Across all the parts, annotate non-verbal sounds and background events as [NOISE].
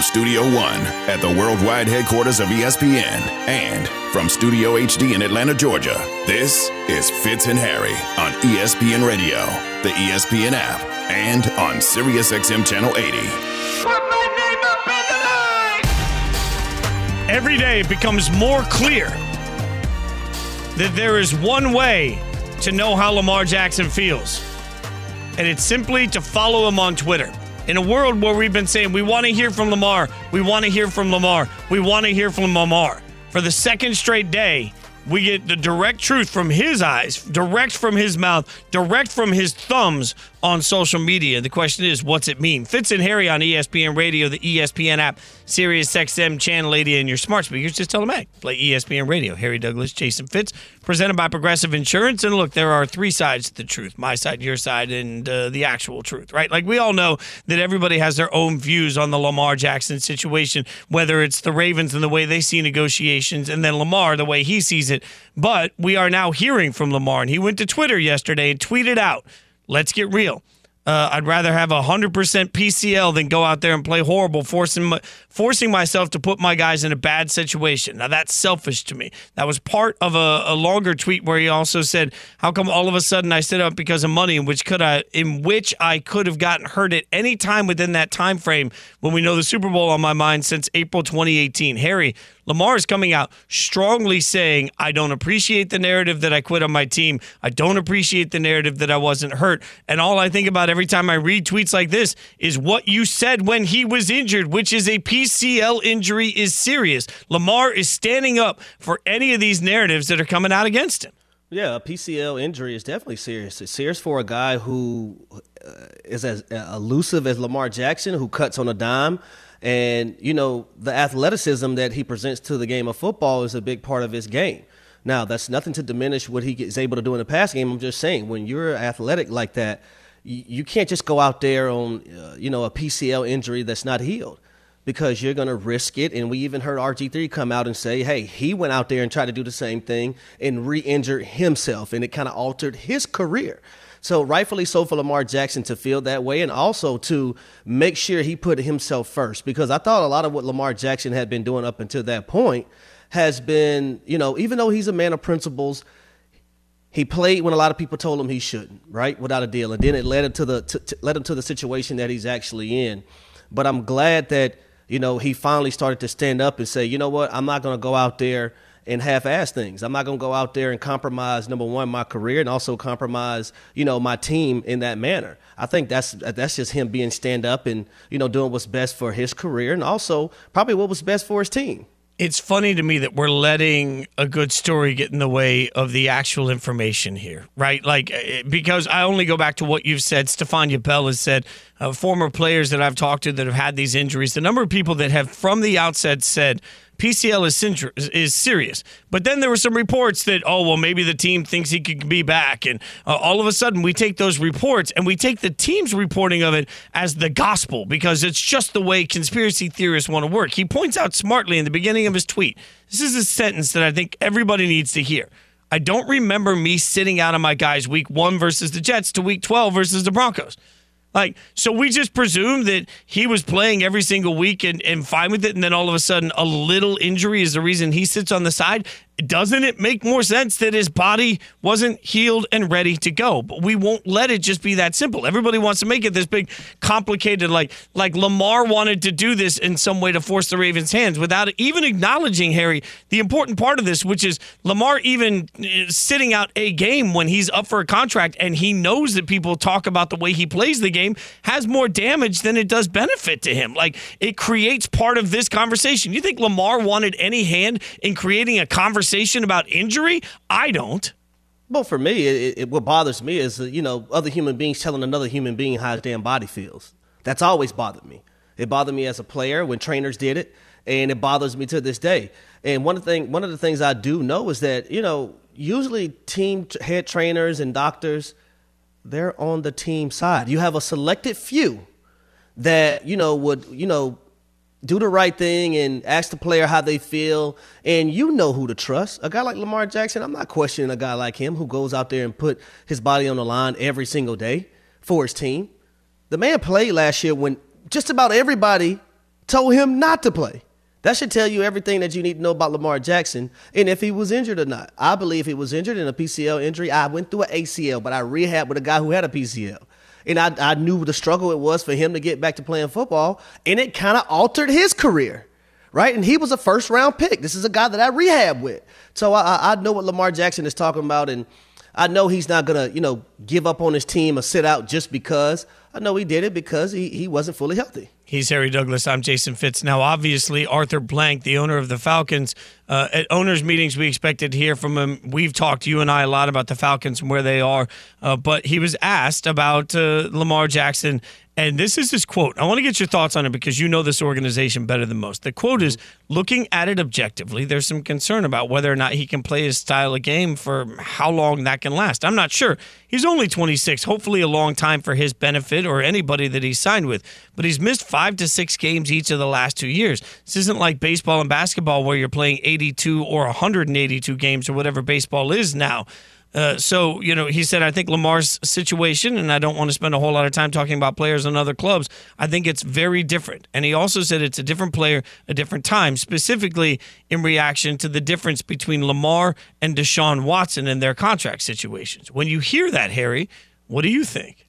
From Studio One at the worldwide headquarters of ESPN and from Studio HD in Atlanta, Georgia, this is Fitz and Harry on ESPN Radio, the ESPN app, and on SiriusXM Channel 80. Every day it becomes more clear that there is one way to know how Lamar Jackson feels, and it's simply to follow him on Twitter in a world where we've been saying we want to hear from Lamar, we want to hear from Lamar, we want to hear from Lamar. For the second straight day, we get the direct truth from his eyes, direct from his mouth, direct from his thumbs on social media. The question is, what's it mean? Fitz and Harry on ESPN Radio, the ESPN app, Sirius XM channel 80, and your smart speakers. Just tell them, hey, play ESPN Radio. Harry Douglas, Jason Fitz, presented by Progressive Insurance. And look, there are three sides to the truth my side, your side, and uh, the actual truth, right? Like we all know that everybody has their own views on the Lamar Jackson situation, whether it's the Ravens and the way they see negotiations, and then Lamar, the way he sees it. But we are now hearing from Lamar, and he went to Twitter yesterday and tweeted out, Let's get real. Uh, I'd rather have a hundred percent PCL than go out there and play horrible, forcing my, forcing myself to put my guys in a bad situation. Now that's selfish to me. That was part of a, a longer tweet where he also said, "How come all of a sudden I stood up because of money, in which could I, in which I could have gotten hurt at any time within that time frame when we know the Super Bowl on my mind since April 2018." Harry, Lamar is coming out strongly saying, I don't appreciate the narrative that I quit on my team. I don't appreciate the narrative that I wasn't hurt. And all I think about every time I read tweets like this is what you said when he was injured, which is a PCL injury is serious. Lamar is standing up for any of these narratives that are coming out against him. Yeah, a PCL injury is definitely serious. It's serious for a guy who uh, is as elusive as Lamar Jackson, who cuts on a dime and, you know, the athleticism that he presents to the game of football is a big part of his game. Now, that's nothing to diminish what he is able to do in the pass game. I'm just saying, when you're athletic like that, you, can't just go out there on, uh, you know, a PCL injury that's not healed because you're going to risk it. And we even heard RG3 come out and say, hey, he went out there and tried to do the same thing and re injured himself, and it kind of altered his career. So rightfully so for Lamar Jackson to feel that way and also to make sure he put himself first because I thought a lot of what Lamar Jackson had been doing up until that point has been, you know, even though he's a man of principles, he played when a lot of people told him he shouldn't, right? Without a deal. And then it led him to the to, to, led him to the situation that he's actually in. But I'm glad that, you know, he finally started to stand up and say, "You know what? I'm not going to go out there and half-ass things. I'm not going to go out there and compromise number one my career and also compromise you know my team in that manner. I think that's that's just him being stand up and you know doing what's best for his career and also probably what was best for his team. It's funny to me that we're letting a good story get in the way of the actual information here, right? Like, eh, because I only go back to what you've said. Stephania Bell has said, uh, former players that I've talked to that have had these injuries, the number of people that have from the outset said, PCL is, is serious. But then there were some reports that, oh, well, maybe the team thinks he could be back. And uh, all of a sudden, we take those reports and we take the team's reporting of it as the gospel because it's just the way conspiracy theorists want to work. He points out smartly in the beginning of his tweet this is a sentence that I think everybody needs to hear. I don't remember me sitting out on my guys week one versus the Jets to week 12 versus the Broncos. Like, so we just presumed that he was playing every single week and, and fine with it. And then all of a sudden, a little injury is the reason he sits on the side doesn't it make more sense that his body wasn't healed and ready to go? But we won't let it just be that simple. Everybody wants to make it this big, complicated, like like Lamar wanted to do this in some way to force the Ravens' hands without even acknowledging Harry the important part of this, which is Lamar even uh, sitting out a game when he's up for a contract and he knows that people talk about the way he plays the game has more damage than it does benefit to him. Like it creates part of this conversation. You think Lamar wanted any hand in creating a conversation? Conversation about injury? I don't. Well, for me, it, it, what bothers me is, uh, you know, other human beings telling another human being how his damn body feels. That's always bothered me. It bothered me as a player when trainers did it, and it bothers me to this day. And one thing, one of the things I do know is that, you know, usually team head trainers and doctors, they're on the team side. You have a selected few that, you know, would, you know, do the right thing and ask the player how they feel and you know who to trust a guy like lamar jackson i'm not questioning a guy like him who goes out there and put his body on the line every single day for his team the man played last year when just about everybody told him not to play. That should tell you everything that you need to know about Lamar Jackson and if he was injured or not. I believe he was injured in a PCL injury. I went through an ACL, but I rehabbed with a guy who had a PCL. And I, I knew the struggle it was for him to get back to playing football, and it kind of altered his career, right? And he was a first round pick. This is a guy that I rehab with. So I, I know what Lamar Jackson is talking about, and I know he's not to, you know, give up on his team or sit out just because. I know he did it because he, he wasn't fully healthy. He's Harry Douglas. I'm Jason Fitz. Now, obviously, Arthur Blank, the owner of the Falcons, uh, at owners' meetings, we expected to hear from him. We've talked, you and I, a lot about the Falcons and where they are, uh, but he was asked about uh, Lamar Jackson and this is his quote. I want to get your thoughts on it because you know this organization better than most. The quote is looking at it objectively, there's some concern about whether or not he can play his style of game for how long that can last. I'm not sure. He's only 26, hopefully a long time for his benefit or anybody that he's signed with, but he's missed five to six games each of the last two years. This isn't like baseball and basketball where you're playing 82 or 182 games or whatever baseball is now. Uh, so, you know, he said, I think Lamar's situation, and I don't want to spend a whole lot of time talking about players in other clubs, I think it's very different. And he also said it's a different player, a different time, specifically in reaction to the difference between Lamar and Deshaun Watson and their contract situations. When you hear that, Harry, what do you think?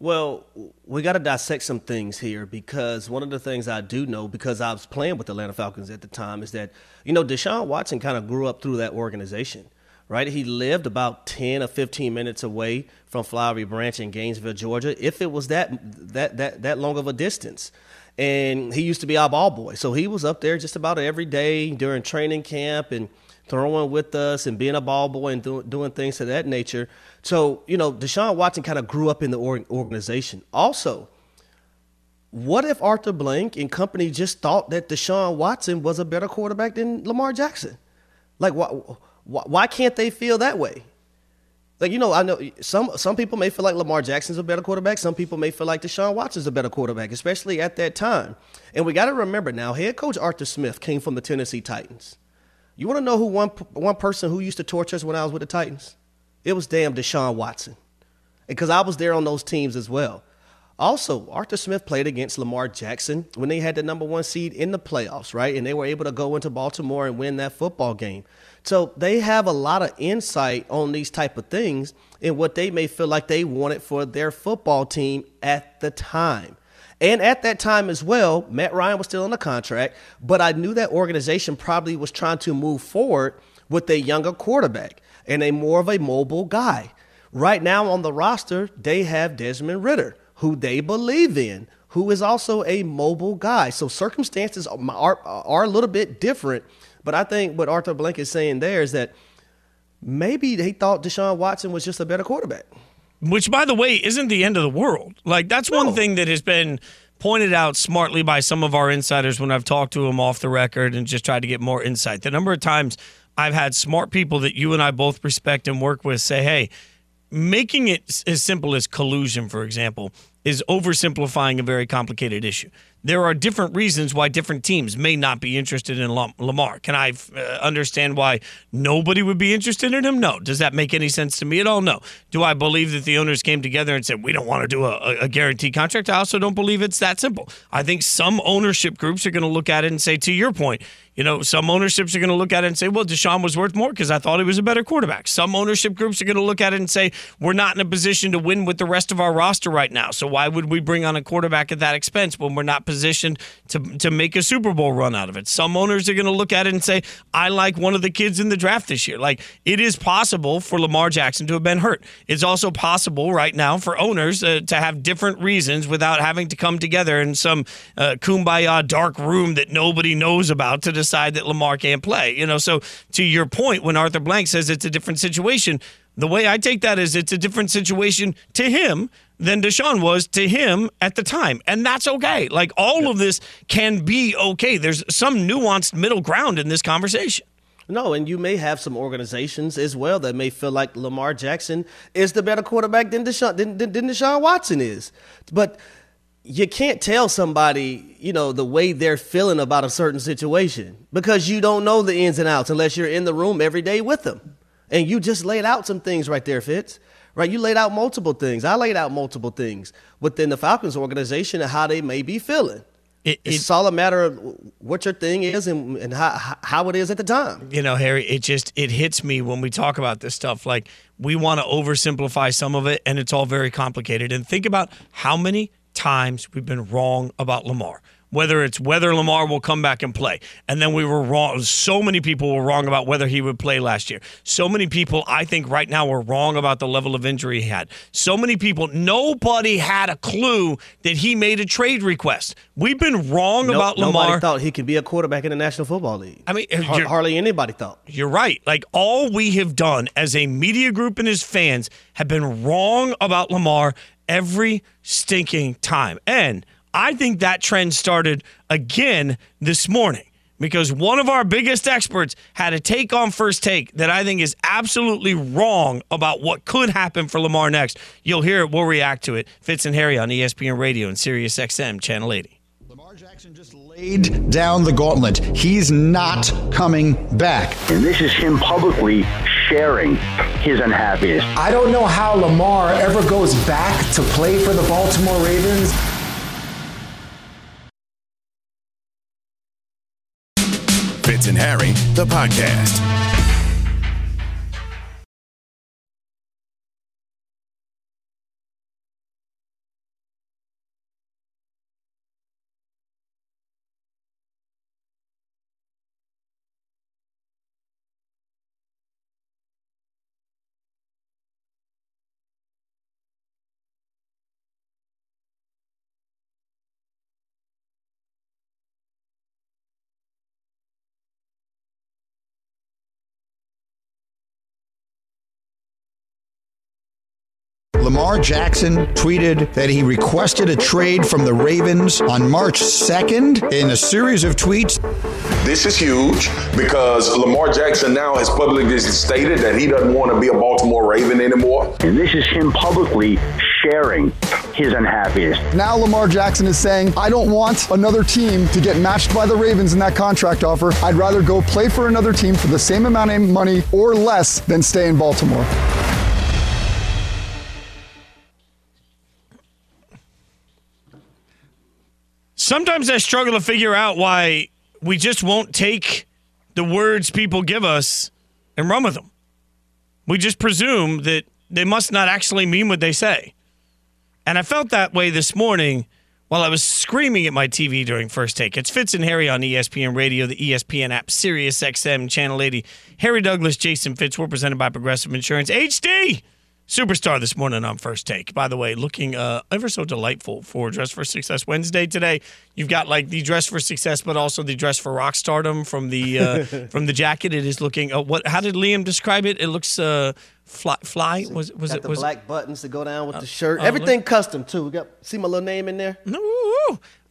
Well, we got to dissect some things here because one of the things I do know, because I was playing with the Atlanta Falcons at the time, is that, you know, Deshaun Watson kind of grew up through that organization right? He lived about 10 or 15 minutes away from Flowery Branch in Gainesville, Georgia, if it was that that that that long of a distance. And he used to be our ball boy. So he was up there just about every day during training camp and throwing with us and being a ball boy and do, doing things of that nature. So, you know, Deshaun Watson kind of grew up in the organization. Also, what if Arthur Blank and company just thought that Deshaun Watson was a better quarterback than Lamar Jackson? Like, what? Why, why can't they feel that way? Like you know, I know some some people may feel like Lamar Jackson's a better quarterback. Some people may feel like Deshaun Watson's a better quarterback, especially at that time. And we got to remember now, head coach Arthur Smith came from the Tennessee Titans. You want to know who one one person who used to torture us when I was with the Titans? It was damn Deshaun Watson, because I was there on those teams as well. Also, Arthur Smith played against Lamar Jackson when they had the number one seed in the playoffs, right? And they were able to go into Baltimore and win that football game. So they have a lot of insight on these type of things and what they may feel like they wanted for their football team at the time. And at that time as well, Matt Ryan was still on the contract, but I knew that organization probably was trying to move forward with a younger quarterback and a more of a mobile guy. Right now on the roster, they have Desmond Ridder, who they believe in, who is also a mobile guy. So circumstances are, are, a little bit different but I think what Arthur Blank is saying there is that maybe they thought Deshaun Watson was just a better quarterback. Which, by the way, isn't the end of the world. Like, that's no. one thing that has been pointed out smartly by some of our insiders when I've talked to them off the record and just tried to get more insight. The number of times I've had smart people that you and I both respect and work with say, hey, making it as simple as collusion, for example, is oversimplifying a very complicated issue there are different reasons why different teams may not be interested in Lamar. Can I uh, understand why nobody would be interested in him? No. Does that make any sense to me at all? No. Do I believe that the owners came together and said, we don't want to do a, a guaranteed contract? I also don't believe it's that simple. I think some ownership groups are going to look at it and say, to your point, you know, some ownerships are going to look at it and say, well, Deshaun was worth more because I thought he was a better quarterback. Some ownership groups are going to look at it and say, we're not in a position to win with the rest of our roster right now. So why would we bring on a quarterback at that expense when we're not positioned to, to make a Super Bowl run out of it? Some owners are going to look at it and say, I like one of the kids in the draft this year. Like, it is possible for Lamar Jackson to have been hurt. It's also possible right now for owners uh, to have different reasons without having to come together in some uh, kumbaya dark room that nobody knows about to decide that Lamar can't play. You know, so to your point, when Arthur Blank says it's a different situation, the way I take that is it's a different situation to him than Deshaun was to him at the time. And that's okay. Like all of this can be okay. There's some nuanced middle ground in this conversation. No, and you may have some organizations as well that may feel like Lamar Jackson is the better quarterback than Deshaun, than, than, than Deshaun Watson is. But you can't tell somebody, you know, the way they're feeling about a certain situation because you don't know the ins and outs unless you're in the room every day with them. And you just laid out some things right there, Fitz. Right? You laid out multiple things. I laid out multiple things within the Falcons organization and how they may be feeling. It, it's all a matter of what your thing is and, and how, how it is at the time. You know, Harry, it just it hits me when we talk about this stuff. Like we want to oversimplify some of it, and it's all very complicated. And think about how many times we've been wrong about Lamar whether it's whether Lamar will come back and play. And then we were wrong. So many people were wrong about whether he would play last year. So many people, I think, right now were wrong about the level of injury he had. So many people, nobody had a clue that he made a trade request. We've been wrong no, about Lamar. Nobody thought he could be a quarterback in the National Football League. I mean, hardly anybody thought. You're right. Like all we have done as a media group and his fans have been wrong about Lamar every stinking time. And I think that trend started again this morning because one of our biggest experts had a take on first take that I think is absolutely wrong about what could happen for Lamar next. You'll hear it. We'll react to it. Fitz and Harry on ESPN Radio and Sirius XM Channel 80. Lamar Jackson just laid down the gauntlet. He's not coming back. And this is him publicly sharing his unhappiness. I don't know how Lamar ever goes back to play for the Baltimore Ravens. Fitz and Harry, the podcast. Lamar Jackson tweeted that he requested a trade from the Ravens on March 2nd in a series of tweets. This is huge because Lamar Jackson now has publicly stated that he doesn't want to be a Baltimore Raven anymore. And this is him publicly sharing his unhappiness. Now Lamar Jackson is saying, I don't want another team to get matched by the Ravens in that contract offer. I'd rather go play for another team for the same amount of money or less than stay in Baltimore. Sometimes I struggle to figure out why we just won't take the words people give us and run with them. We just presume that they must not actually mean what they say. And I felt that way this morning while I was screaming at my TV during first take. It's Fitz and Harry on ESPN Radio, the ESPN app, Sirius XM, Channel 80. Harry Douglas, Jason Fitz. We're presented by Progressive Insurance. HD! Superstar this morning on First Take. By the way, looking uh, ever so delightful for Dress for Success Wednesday today. You've got like the Dress for Success, but also the Dress for Rock Stardom from the uh, [LAUGHS] from the jacket. It is looking. Uh, what? How did Liam describe it? It looks uh, fly. Fly was was got it the was black buttons to go down with the shirt. Uh, Everything look. custom too. We got see my little name in there. No,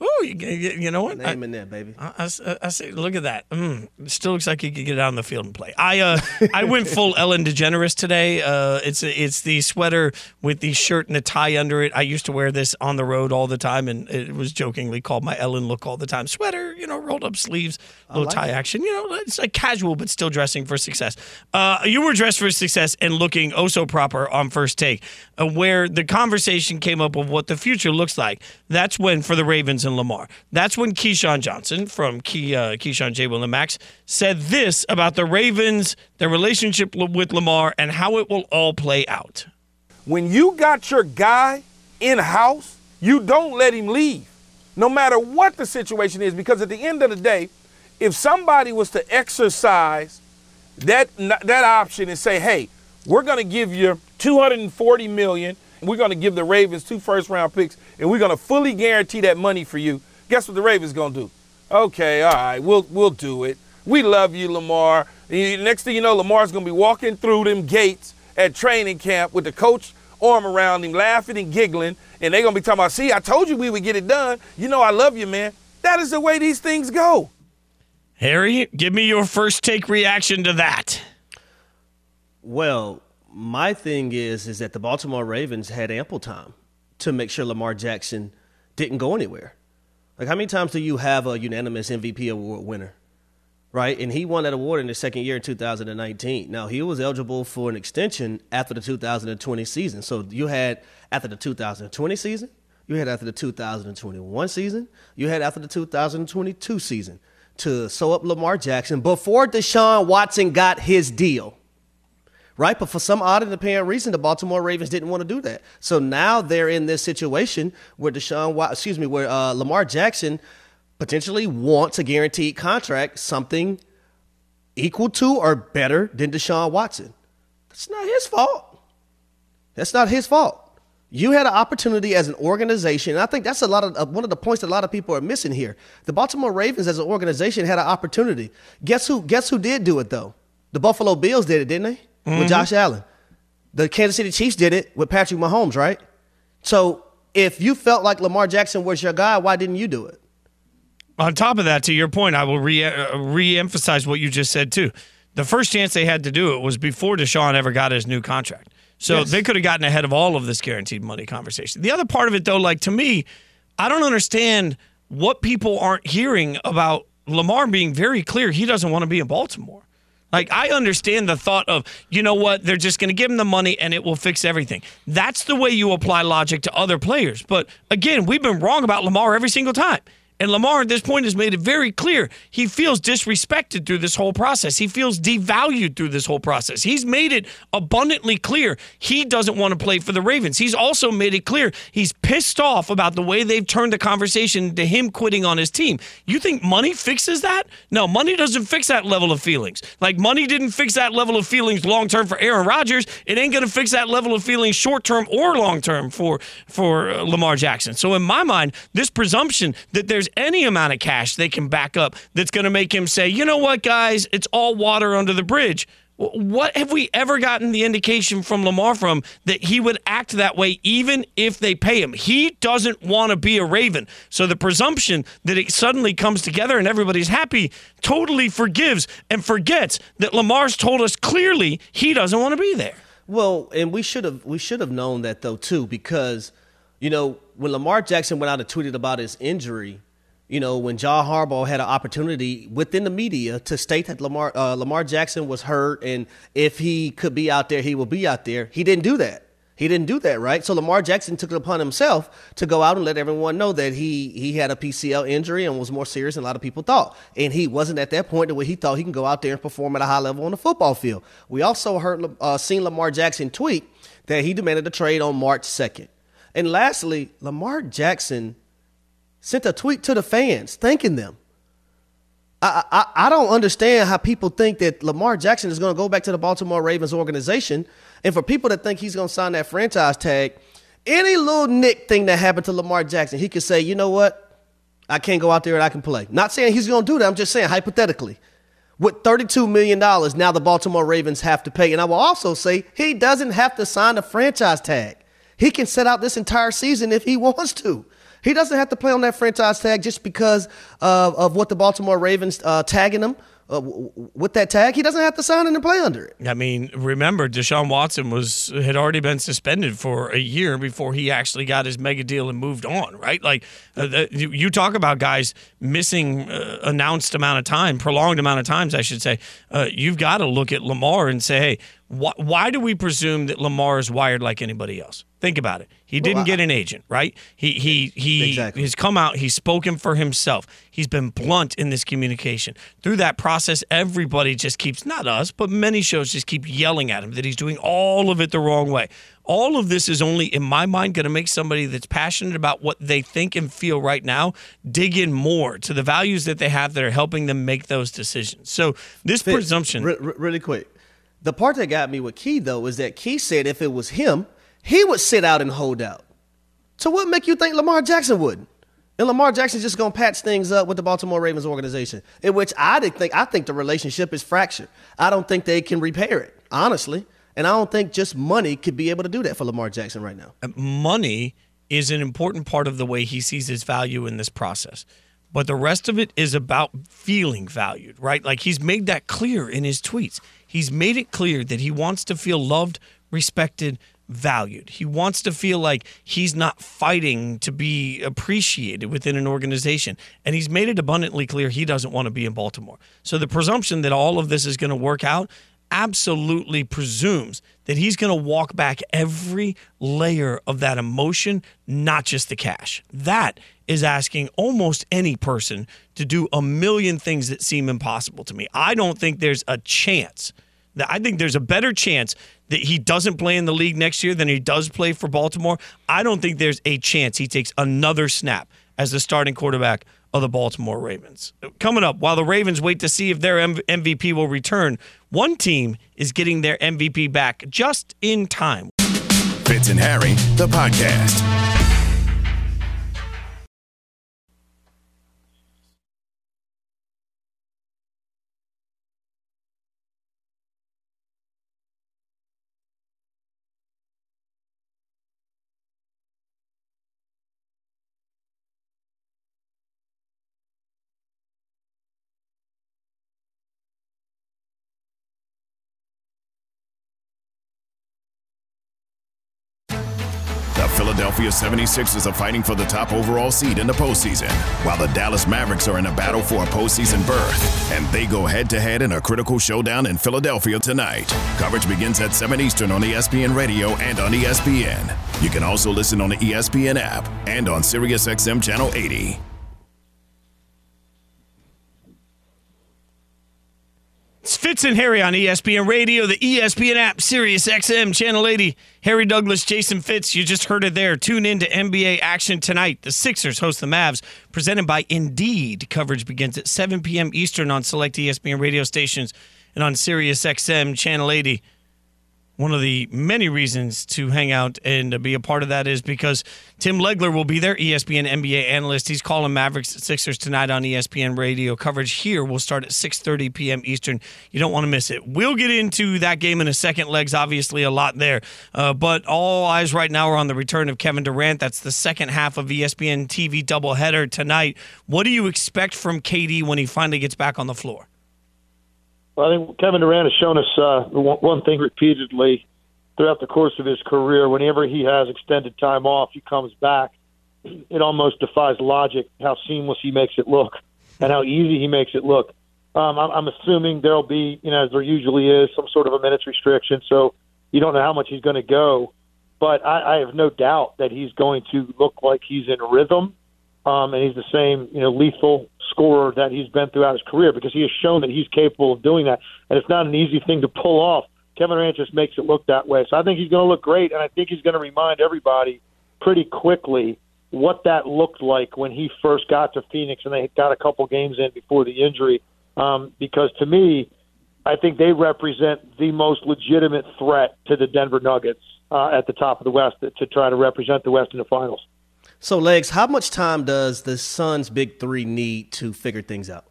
Oh, you, you, know what? Name I, in there, baby. I, I, I, say, look at that. Mm, still looks like he could get out on the field and play. I uh, I [LAUGHS] went full Ellen DeGeneres today. Uh, it's it's the sweater with the shirt and the tie under it. I used to wear this on the road all the time, and it was jokingly called my Ellen look all the time. Sweater, you know, rolled up sleeves, little like tie it. action. You know, it's like casual, but still dressing for success. Uh, you were dressed for success and looking oh so proper on first take, uh, where the conversation came up of what the future looks like. That's when for the Ravens and Lamar. That's when Keyshawn Johnson from Key, uh, Keyshawn J. Will and Max said this about the Ravens, their relationship with Lamar, and how it will all play out. When you got your guy in house, you don't let him leave, no matter what the situation is, because at the end of the day, if somebody was to exercise that that option and say, "Hey, we're going to give you 240 million we're going to give the Ravens two first round picks, and we're going to fully guarantee that money for you. Guess what the Ravens going to do? Okay, all right, we'll we'll do it. We love you, Lamar. next thing you know, Lamar's going to be walking through them gates at training camp with the coach arm around him, laughing and giggling, and they're going to be talking about, see, I told you we would get it done. You know I love you, man. That is the way these things go. Harry, give me your first take reaction to that. Well, my thing is is that the Baltimore Ravens had ample time to make sure Lamar Jackson didn't go anywhere. Like how many times do you have a unanimous MVP award winner? Right? And he won that award in his second year in 2019. Now, he was eligible for an extension after the 2020 season. So you had after the 2020 season, You had after the 2021 season. You had after the 2022 season to sew up Lamar Jackson before Deshaun Watson got his deal. Right? But for some odd and apparent reason, the Baltimore Ravens didn't want to do that. So now they're in this situation where Deshaun, excuse me, where uh, Lamar Jackson potentially wants a guaranteed contract, something equal to or better than Deshaun Watson. That's not his fault. That's not his fault. You had an opportunity as an organization, and I think that's a lot of uh, one of the points that a lot of people are missing here. The Baltimore Ravens, as an organization, had an opportunity. Guess who? Guess who did do it though? The Buffalo Bills did it, didn't they? Mm-hmm. With Josh Allen. The Kansas City Chiefs did it with Patrick Mahomes, right? So if you felt like Lamar Jackson was your guy, why didn't you do it? On top of that, to your point, I will re uh, re-emphasize what you just said too. The first chance they had to do it was before Deshaun ever got his new contract. So yes. they could have gotten ahead of all of this guaranteed money conversation. The other part of it, though, like to me, I don't understand what people aren't hearing about Lamar being very clear he doesn't want to be in Baltimore. Like, I understand the thought of, you know what, they're just going to give him the money and it will fix everything. That's the way you apply logic to other players. But again, we've been wrong about Lamar every single time. And Lamar at this point has made it very clear he feels disrespected through this whole process. He feels devalued through this whole process. He's made it abundantly clear he doesn't want to play for the Ravens. He's also made it clear he's pissed off about the way they've turned the conversation to him quitting on his team. You think money fixes that? No, money doesn't fix that level of feelings. Like money didn't fix that level of feelings long term for Aaron Rodgers. It ain't going to fix that level of feelings short term or long term for for uh, Lamar Jackson. So in my mind, this presumption that there's any amount of cash they can back up that's going to make him say, you know what, guys, it's all water under the bridge. What have we ever gotten the indication from Lamar from that he would act that way even if they pay him? He doesn't want to be a Raven. So the presumption that it suddenly comes together and everybody's happy totally forgives and forgets that Lamar's told us clearly he doesn't want to be there. Well, and we should have we should have known that though too because you know when Lamar Jackson went out and tweeted about his injury, you know, when John Harbaugh had an opportunity within the media to state that Lamar uh, Lamar Jackson was hurt and if he could be out there, he will be out there. He didn't do that. He didn't do that, right? So Lamar Jackson took it upon himself to go out and let everyone know that he he had a PCL injury and was more serious than a lot of people thought. And he wasn't at that point where he thought he can go out there and perform at a high level on the football field. We also heard uh, seen Lamar Jackson tweet that he demanded a trade on March 2nd. And lastly, Lamar Jackson sent a tweet to the fans thanking them. I, I, I don't understand how people think that Lamar Jackson is going to go back to the Baltimore Ravens organization. And for people that think he's going to sign that franchise tag, any little nick thing that happened to Lamar Jackson, he could say, you know what? I can't go out there and I can play. Not saying he's going to do that. I'm just saying hypothetically. With $32 million, now the Baltimore Ravens have to pay. And I will also say he doesn't have to sign a franchise tag. He can set out this entire season if he [LAUGHS] wants to. He doesn't have to play on that franchise tag just because of, of what the Baltimore Ravens uh, tagging him. Uh, with that tag, he doesn't have to sign in and play under it. I mean, remember Deshaun Watson was had already been suspended for a year before he actually got his mega deal and moved on, right? Like uh, the, you talk about guys missing uh, announced amount of time, prolonged amount of times, I should say. Uh, you've got to look at Lamar and say, hey, wh- why do we presume that Lamar is wired like anybody else? Think about it. He didn't well, I, get an agent, right? He he he exactly. he's come out, he's spoken for himself. He's been blunt in this communication. Through that process, everybody just keeps not us, but many shows just keep yelling at him that he's doing all of it the wrong way. All of this is only in my mind going to make somebody that's passionate about what they think and feel right now dig in more to the values that they have that are helping them make those decisions. So, this Fitz, presumption really quick. The part that got me with Key though is that Key said if it was him, he would sit out and hold out. So what make you think Lamar Jackson wouldn't? And Lamar Jackson's just gonna patch things up with the Baltimore Ravens organization, in which I think I think the relationship is fractured. I don't think they can repair it, honestly. And I don't think just money could be able to do that for Lamar Jackson right now. Uh, money is an important part of the way he sees his value in this process. But the rest of it is about feeling valued, right? Like he's made that clear in his tweets. He's made it clear that he wants to feel loved, respected, valued. He wants to feel like he's not fighting to be appreciated within an organization. And he's made it abundantly clear he doesn't want to be in Baltimore. So the presumption that all of this is going to work out absolutely presumes that he's going to walk back every layer of that emotion, not just the cash. That is asking almost any person to do a million things that seem impossible to me. I don't think there's a chance I think there's a better chance that he doesn't play in the league next year than he does play for Baltimore. I don't think there's a chance he takes another snap as the starting quarterback of the Baltimore Ravens. Uh, coming up, while the Ravens wait to see if their MVP will return, one team is getting their MVP back just in time. Fitz and Harry, the podcast. Philadelphia 76ers are fighting for the top overall seed in the postseason, while the Dallas Mavericks are in a battle for a postseason berth. And they go head to head in a critical showdown in Philadelphia tonight. Coverage begins at 7 Eastern on ESPN Radio and on ESPN. You can also listen on the ESPN app and on SiriusXM Channel 80. It's Fitz and Harry on ESPN Radio, the ESPN app, Sirius XM, Channel 80. Harry Douglas, Jason Fitz, you just heard it there. Tune in to NBA action tonight. The Sixers host the Mavs, presented by Indeed. Coverage begins at 7 p.m. Eastern on select ESPN radio stations and on Sirius XM, Channel 80 one of the many reasons to hang out and be a part of that is because Tim Legler will be there, ESPN NBA analyst. He's calling Mavericks Sixers tonight on ESPN Radio. Coverage here will start at 6:30 p.m. Eastern. You don't want to miss it. We'll get into that game in a second. Legs obviously a lot there, uh, but all eyes right now are on the return of Kevin Durant. That's the second half of ESPN TV doubleheader tonight. What do you expect from KD when he finally gets back on the floor? Well, I think Kevin Durant has shown us uh, one thing repeatedly throughout the course of his career. Whenever he has extended time off, he comes back. It almost defies logic how seamless he makes it look and how easy he makes it look. Um, I'm, assuming there'll be, you know, as there usually is, some sort of a minutes restriction. So you don't know how much he's going to go. But I, I have no doubt that he's going to look like he's in rhythm um, and he's the same, you know, lethal scorer that he's been throughout his career because he has shown that he's capable of doing that, and it's not an easy thing to pull off. Kevin Durant just makes it look that way, so I think he's going to look great, and I think he's going to remind everybody pretty quickly what that looked like when he first got to Phoenix and they got a couple games in before the injury. Um, because to me, I think they represent the most legitimate threat to the Denver Nuggets uh, at the top of the West to, try to represent the West in the finals. So, Legs, how much time does the Suns' big three need to figure things out?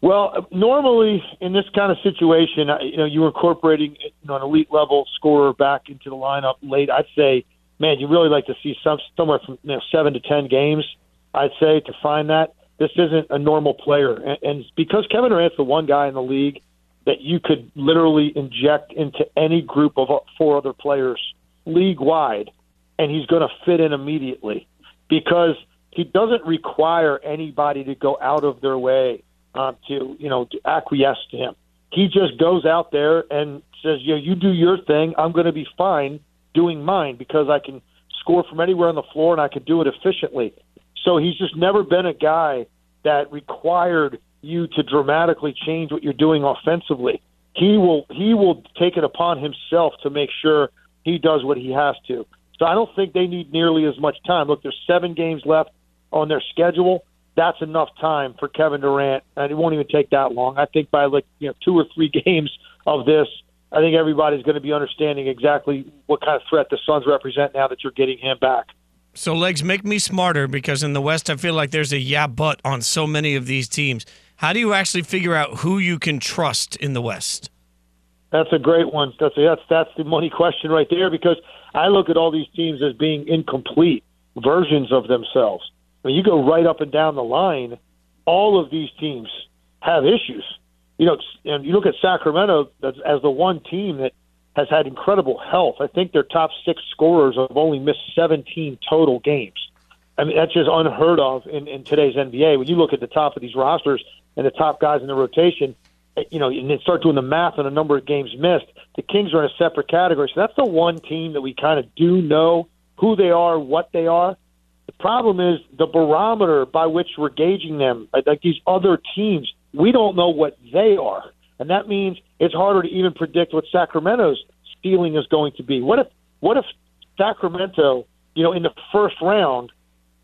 Well, normally in this kind of situation, you know, you're incorporating you know, an elite level scorer back into the lineup late. I'd say, man, you really like to see some somewhere from you know, seven to ten games. I'd say to find that this isn't a normal player, and, and because Kevin Durant's the one guy in the league that you could literally inject into any group of four other players league wide and he's going to fit in immediately because he doesn't require anybody to go out of their way uh, to you know to acquiesce to him. He just goes out there and says, "You know, you do your thing. I'm going to be fine doing mine because I can score from anywhere on the floor and I can do it efficiently." So he's just never been a guy that required you to dramatically change what you're doing offensively. He will he will take it upon himself to make sure he does what he has to. So I don't think they need nearly as much time. Look, there's seven games left on their schedule. That's enough time for Kevin Durant, and it won't even take that long. I think by like you know two or three [LAUGHS] games of this, I think everybody's going to be understanding exactly what kind of threat the Suns represent now that you're getting him back. So legs make me smarter because in the West I feel like there's a yeah but on so many of these teams. How do you actually figure out who you can trust in the West? That's a great one. That's a, that's that's the money question right there because I look at all these teams as being incomplete versions of themselves. I mean, you go right up and down the line, all of these teams have issues. You know, and you look at Sacramento as, the one team that has had incredible health. I think their top six scorers have only missed 17 total games. I mean, that's just unheard of in, in today's NBA. When you look at the top of these rosters and the top guys in the rotation, you know, and then start doing the math on a number of games missed, the Kings are in a separate category. So that's the one team that we kind of do know who they are, what they are. The problem is the barometer by which we're gauging them, like these other teams, we don't know what they are. And that means it's harder to even predict what Sacramento's ceiling is going to be. What if what if Sacramento, you know, in the first round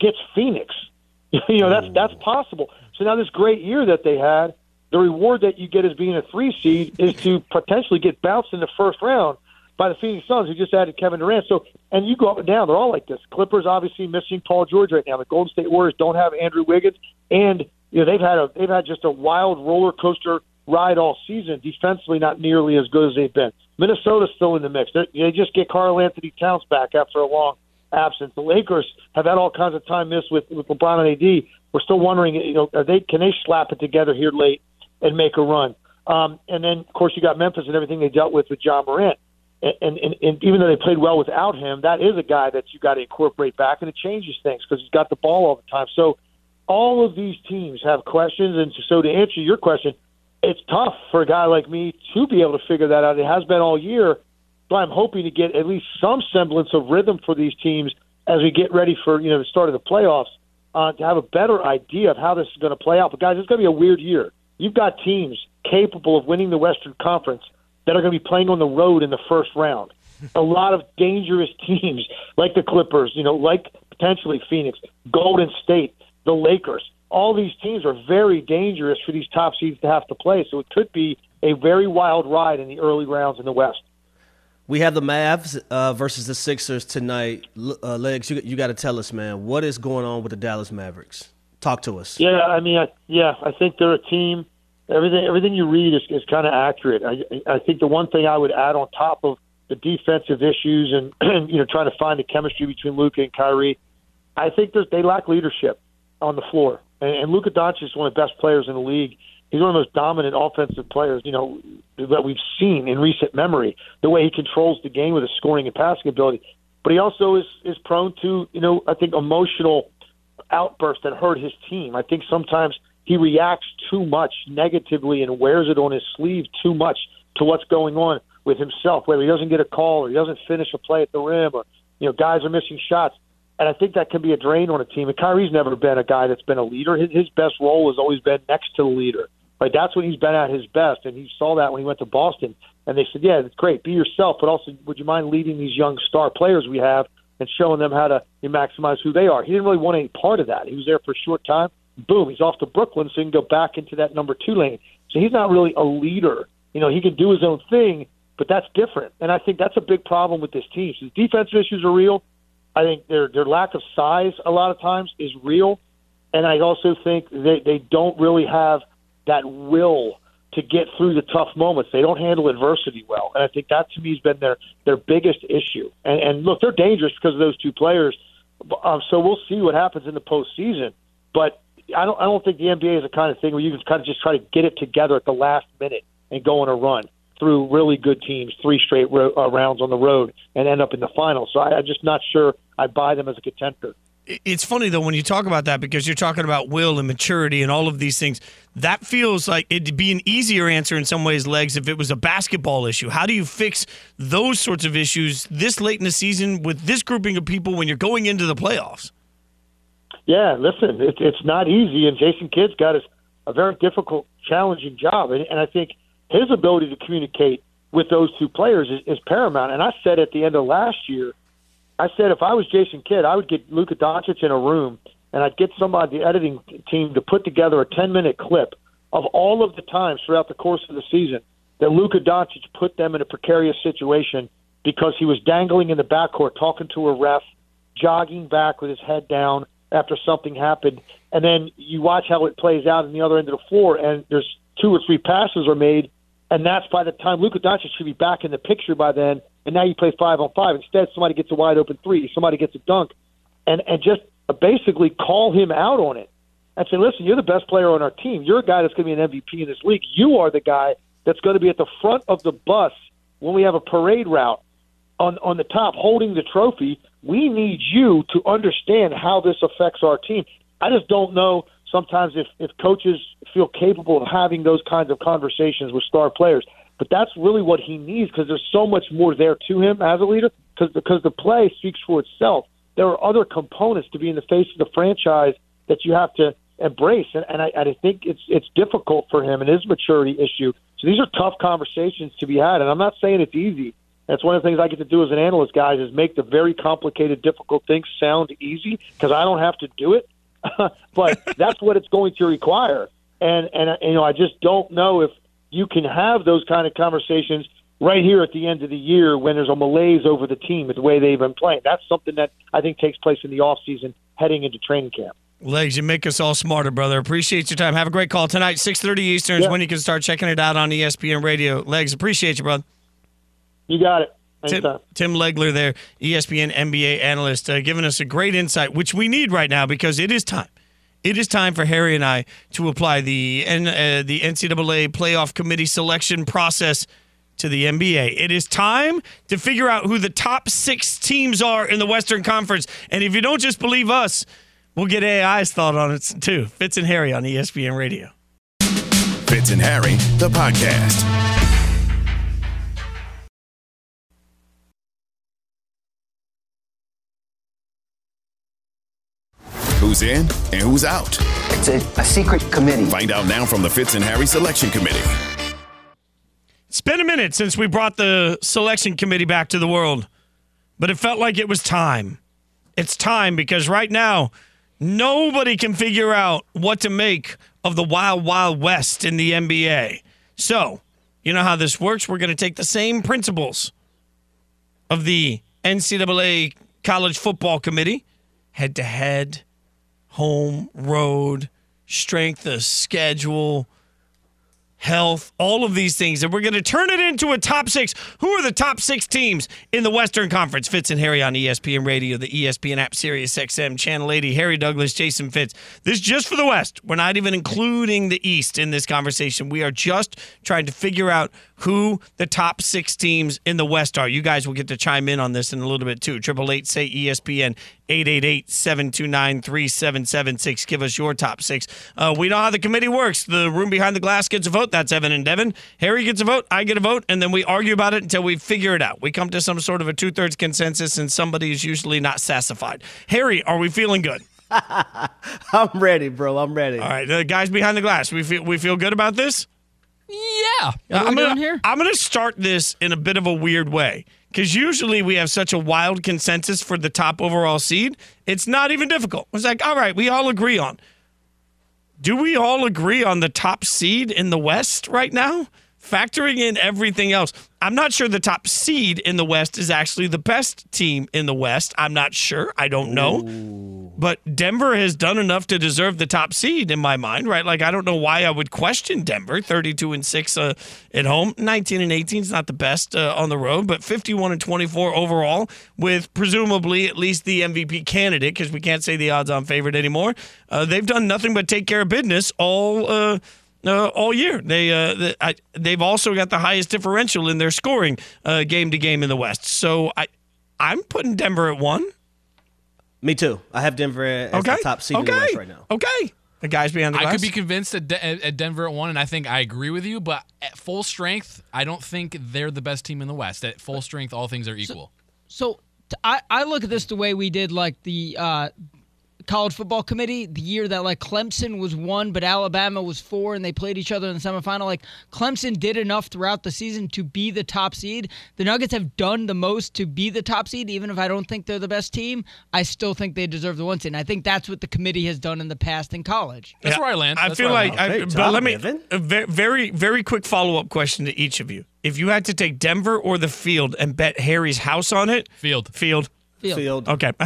gets Phoenix? [LAUGHS] you know, that's that's possible. So now this great year that they had, the reward that you get as being a three seed is to potentially get bounced in the first round by the Phoenix Suns, who just added Kevin Durant. So, and you go up and down, they're all like this. Clippers obviously missing Paul George right now. The Golden State Warriors don't have Andrew Wiggins, and you know they've had a they've had just a wild roller coaster ride all season. Defensively, not nearly as good as they've been. Minnesota's still in the mix. They're, they just get Karl-Anthony Towns back after a long absence. The Lakers have had all kinds of time missed with with LeBron and AD. We're still wondering, you know, are they can they slap it together here late and make a run? Um, and then, of course, you got Memphis and everything they dealt with with Ja Morant. And, and, and even though they played well without him, that is a guy that you got to incorporate back, and it changes things because he's got the ball all the time. So all of these teams have questions, and so to answer your question, it's tough for a guy like me to be able to figure that out. It has been all year, but I'm hoping to get at least some semblance of rhythm for these teams as we get ready for you know the start of the playoffs uh, to have a better idea of how this is going to play out. But guys, it's going to be a weird year. You've got teams capable of winning the Western Conference that are going to be playing on the road in the first round. a lot of dangerous [LAUGHS] teams like the Clippers, you know, like potentially Phoenix, Golden State, the Lakers all these teams are very dangerous for these top seeds to have to play. So it could be a very wild ride in the early rounds in the West. We have the Mavs uh, versus the Sixers tonight. Uh, Legs, you, you got to tell us, man, what is going on with the Dallas Mavericks? Talk to us. Yeah, I mean, I, yeah, I think they're a team. Everything, everything you read is, is kind of accurate. I, I think the one thing I would add on top of the defensive issues and, [CLEARS THROAT] you know trying to find the chemistry between Luka and Kyrie, I think they lack leadership on the floor. And, and Luka Doncic is one of the best players in the league. He's one of the most dominant offensive players, you know, that we've seen in recent memory. The way he controls the game with his scoring and passing ability, but he also is is prone to, you know, I think emotional outbursts that hurt his team. I think sometimes he reacts too much negatively and wears it on his sleeve too much to what's going on with himself. Whether he doesn't get a call or he doesn't finish a play at the rim, or you know, guys are missing shots and I think that can be a drain on a team. And Kyrie's never been a guy that's been a leader. His, his best role has always been next to the leader. Right, that's when he's been at his best, and he saw that when he went to Boston. And they said, "Yeah, it's great. Be yourself, but also, would you mind leading these young star players we have and showing them how to maximize who they are?" He didn't really want any part of that. He was there for a short time. Boom, he's off to Brooklyn, so he can go back into that number two lane. So he's not really a leader. You know, he can do his own thing, but that's different. And I think that's a big problem with this team. So the defensive issues are real. I think their their lack of size a lot of times is real, and I also think they they don't really have that will to get through the tough moments. They don't handle adversity well, and I think that to me has been their their biggest issue. And, and look, they're dangerous because of those two players. Um, so we'll see what happens in the postseason. But I don't I don't think the NBA is the kind of thing where you can kind of just try to get it together at the last minute and go on a run through really good teams, three straight ro- uh, rounds on the road, and end up in the final. So I, I'm just not sure I buy them as a contender. It's funny though when you talk about that because you're talking about will and maturity and all of these things. That feels like it'd be an easier answer in some ways, legs, if it was a basketball issue. How do you fix those sorts of issues this late in the season with this grouping of people when you're going into the playoffs? Yeah, listen, it, it's not easy, and Jason Kidd's got a, a very difficult, challenging job, and, and I think his ability to communicate with those two players is, is paramount. And I said at the end of last year, I said if I was Jason Kidd, I would get Luka Doncic in a room and I'd get somebody, the editing team, to put together a 10 minute clip of all of the times throughout the course of the season that Luka Doncic put them in a precarious situation because he was dangling in the backcourt talking to a ref, jogging back with his head down after something happened. And then you watch how it plays out in the other end of the floor, and there's two or three passes are made and that's by the time Luka Doncic should be back in the picture by then. And now you play five on five. Instead, somebody gets a wide open three, somebody gets a dunk, and and just basically call him out on it and say, listen, you're the best player on our team. You're a guy that's going to be an MVP in this league. You are the guy that's going to be at the front of the bus when we have a parade route on on the top holding the trophy. We need you to understand how this affects our team. I just don't know sometimes if, if coaches feel capable of having those kinds of conversations with star players. But that's really what he needs because there's so much more there to him as a leader because because the play speaks for itself. There are other components to being the face of the franchise that you have to embrace, and, and I, I think it's it's difficult for him and his maturity issue. So these are tough conversations to be had, and I'm not saying it's easy. That's one of the things I get to do as an analyst, guys, is make the very complicated, difficult things sound easy because I don't have to do it. [LAUGHS] but that's what it's going to require, and and you know I just don't know if you can have those kind of conversations right here at the end of the year when there's a malaise over the team the way they've been playing. That's something that I think takes place in the off season heading into training camp. Legs, you make us all smarter, brother. Appreciate your time. Have a great call tonight, six thirty Eastern is when you can start checking it out on ESPN Radio. Legs, appreciate you, brother. You got it. Tim, Tim Legler, there, ESPN NBA analyst, uh, giving us a great insight, which we need right now because it is time. It is time for Harry and I to apply the N, uh, the NCAA playoff committee selection process to the NBA. It is time to figure out who the top six teams are in the Western Conference. And if you don't just believe us, we'll get AI's thought on it too. Fitz and Harry on ESPN Radio. Fitz and Harry, the podcast. Who's in and who's out? It's a, a secret committee. Find out now from the Fitz and Harry Selection Committee. It's been a minute since we brought the selection committee back to the world, but it felt like it was time. It's time because right now, nobody can figure out what to make of the wild, wild west in the NBA. So, you know how this works? We're going to take the same principles of the NCAA College Football Committee head to head, home, road, strength of schedule, health, all of these things. And we're going to turn it into a top six. Who are the top six teams in the Western Conference? Fitz and Harry on ESPN Radio, the ESPN app, Sirius XM, Channel 80, Harry Douglas, Jason Fitz. This is just for the West. We're not even including the East in this conversation. We are just trying to figure out who the top six teams in the West are. You guys will get to chime in on this in a little bit too. Triple eight say ESPN 888-729-3776. Give us your top six. Uh, we know how the committee works. The room behind the glass gets a vote. That's Evan and Devin. Harry gets a vote. I get a vote. And then we argue about it until we figure it out. We come to some sort of a two-thirds consensus, and somebody is usually not sassified. Harry, are we feeling good? [LAUGHS] I'm ready, bro. I'm ready. All right, the guys behind the glass, we feel we feel good about this. Yeah. I'm What are we gonna, here? I'm gonna start this in a bit of a weird way because usually we have such a wild consensus for the top overall seed. It's not even difficult. It's like, all right, we all agree on. Do we all agree on the top seed in the West right now? Factoring in everything else, I'm not sure the top seed in the West is actually the best team in the West. I'm not sure. I don't know. But Denver has done enough to deserve the top seed in my mind, right? Like I don't know why I would question Denver. 32 and 6 uh, at home, 19 and 18 is not the best uh, on the road, but 51 and 24 overall with presumably at least the MVP candidate because we can't say the odds-on favorite anymore. Uh, they've done nothing but take care of business all uh, all year. They uh, the, I, they've also got the highest differential in their scoring uh, game to game in the West. So I I'm putting Denver at one. Me too. I have Denver as Okay. the top seed okay. in the West right now. Okay. The guys behind the I glass. could be convinced at, De- at at Denver at one, and I think I agree with you. But at full strength, I don't think they're the best team in the West. At full strength, all things are equal. So t- I, I look at this the way we did like the uh, college football committee the year that like Clemson was one, but Alabama was four, and they played each other in the semifinal. Like Clemson did enough throughout the season to be the top seed. The Nuggets have done the most to be the top seed, even if I don't think they're the best team. I still think they deserve the one seed. And I think that's what the committee has done in the past in college. That's where I land. I That's feel where I like. I, but job, let me Evan. a very, very quick follow up question to each of you. If you had to take Denver or the field and bet Harry's house on it, Field. field. Field. Field. Okay. [LAUGHS]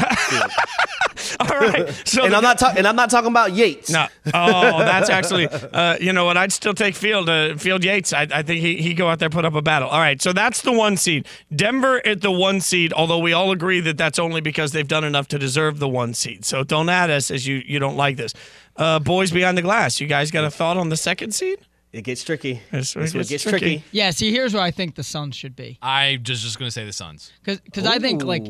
[LAUGHS] All right. So and the- I'm not talking. And I'm not talking about Yates. No. Oh, that's actually, uh, you know what? I'd still take Field. Uh, Field Yates. I, I think he he go out there put up a battle. All right. So that's the one seed. Denver at the one seed. Although we all agree that that's only because they've done enough to deserve the one seed. So don't add us as you you don't like this. Uh, boys behind the glass. You guys got a thought on the second seed? It gets tricky. This- This one gets tricky. tricky. Yeah, see, here's where I think the Suns should be. I just just gonna say the Suns. Because I think like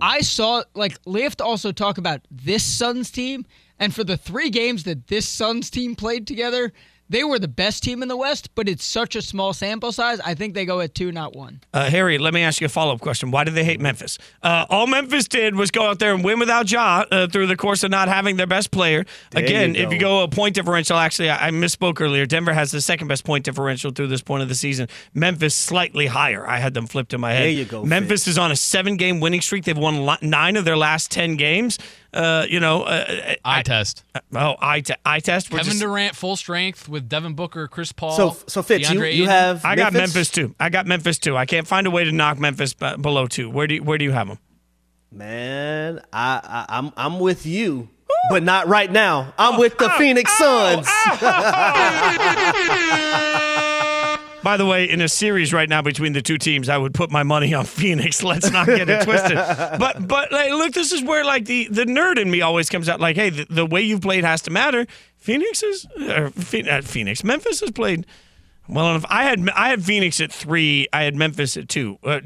I saw like we have to also talk about this Suns team. And for the three games that this Suns team played together, they were the best team in the West, but it's such a small sample size. I think they go at two, not one. Uh, Harry, let me ask you a follow up question. Why do they hate Memphis? Uh, all Memphis did was go out there and win without Ja uh, through the course of not having their best player. There Again, you if you go. go a point differential, actually, I, I misspoke earlier. Denver has the second best point differential through this point of the season. Memphis slightly higher. I had them flipped in my head. There you go, Memphis is on a seven game winning streak. They've won li- nine of their last 10 games. Uh, you know, uh, Eye test. oh, I, te- I test. We're Kevin just- Durant full strength with Devin Booker, Chris Paul. So- so, Fitz, you- you have- I got Memphis? Memphis too. I got Memphis too. I can't find a way to knock Memphis b- below two. Where do you, where do you have them? Man, I, I I'm I'm with you, but not right now. I'm with the Phoenix Suns. [LAUGHS] [LAUGHS] By the way, in a series right now between the two teams, I would put my money on [LAUGHS] Phoenix. Let's not get it twisted. [LAUGHS] But but like, look, this is where like the, the nerd in me always comes out. Like, hey, the, the way you've played has to matter. Phoenix is uh, Phe- uh, Phoenix. Memphis has played well enough. I had I had Phoenix at three. I had Memphis at two. Uh,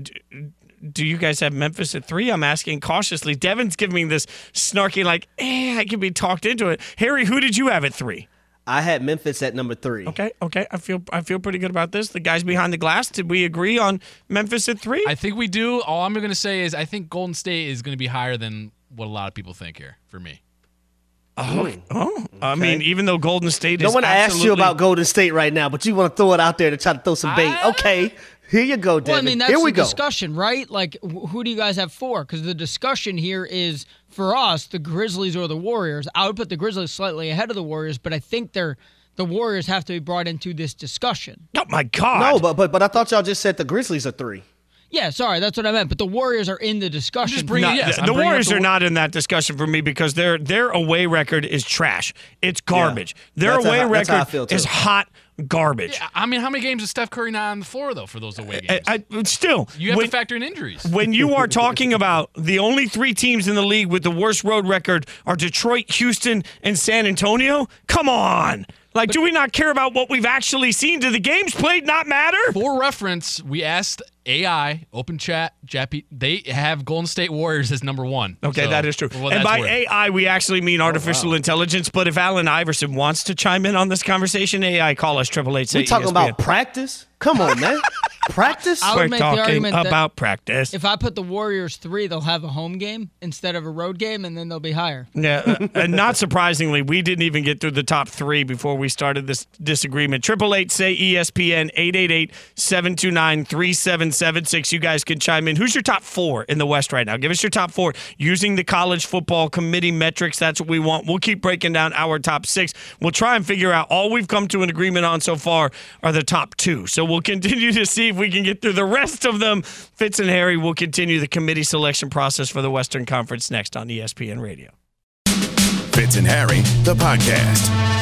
do you guys have Memphis at three? I'm asking cautiously. Devin's giving me this snarky, like, eh, I can be talked into it. Harry, who did you have at three? I had Memphis at number three. Okay, okay. I feel I feel pretty good about this. The guys behind the glass, did we agree on Memphis at three? I think we do. All I'm going to say is I think Golden State is going to be higher than what a lot of people think here for me. Oh, oh. I mean, even though Golden State No is one asked you about Golden State right now, but you want to throw it out there to try to throw some bait. Okay, here you go, Devin. Well, I mean, that's here we the go. discussion, right? Like, wh- who do you guys have for? Because the discussion here is for us, the Grizzlies or the Warriors. I would put the Grizzlies slightly ahead of the Warriors, but I think they're the Warriors have to be brought into this discussion. Oh my God! No, but but but I thought y'all just said the Grizzlies are three. Yeah, sorry, that's what I meant. But the Warriors are in the discussion. Just bringing- No, yes, the, the Warriors the are not in that discussion for me because their their away record is trash. It's garbage. Their away how- that's how I record is hot garbage. Yeah, I mean, how many games is Steph Curry not on the floor though for those away games? I, I- still, you have when, to factor in injuries. when you are [LAUGHS] talking about the only three teams in the league with the worst road record are Detroit, Houston, and San Antonio, come on. Like, do we not care about what we've actually seen? Do the games played not matter? For reference, we asked AI, Open Chat, Jappy. They have Golden State Warriors as number one. Okay, So, that is true. for what and by worth. AI, we actually mean oh, artificial intelligence. But if Allen Iverson wants to chime in on this conversation, AI, call us triple eight. We talking about practice? Come on, man. [LAUGHS] practice? I would We're make the talking argument that about practice. If I put the Warriors three, they'll have a home game instead of a road game, and then they'll be higher. Yeah, [LAUGHS] uh, and not surprisingly, we didn't even get through the top three before we started this disagreement. Triple eight say ESPN 888-729-3776. You guys can chime in. Who's your top four in the West right now? Give us your top four using the college football committee metrics. That's what we want. We'll keep breaking down our top six. We'll try and figure out all we've come to an agreement on so far are the top two. So we'll continue to see if we can get through the rest of them. Fitz and Harry will continue the committee selection process for the Western Conference next on ESPN Radio. Fitz and Harry, the podcast.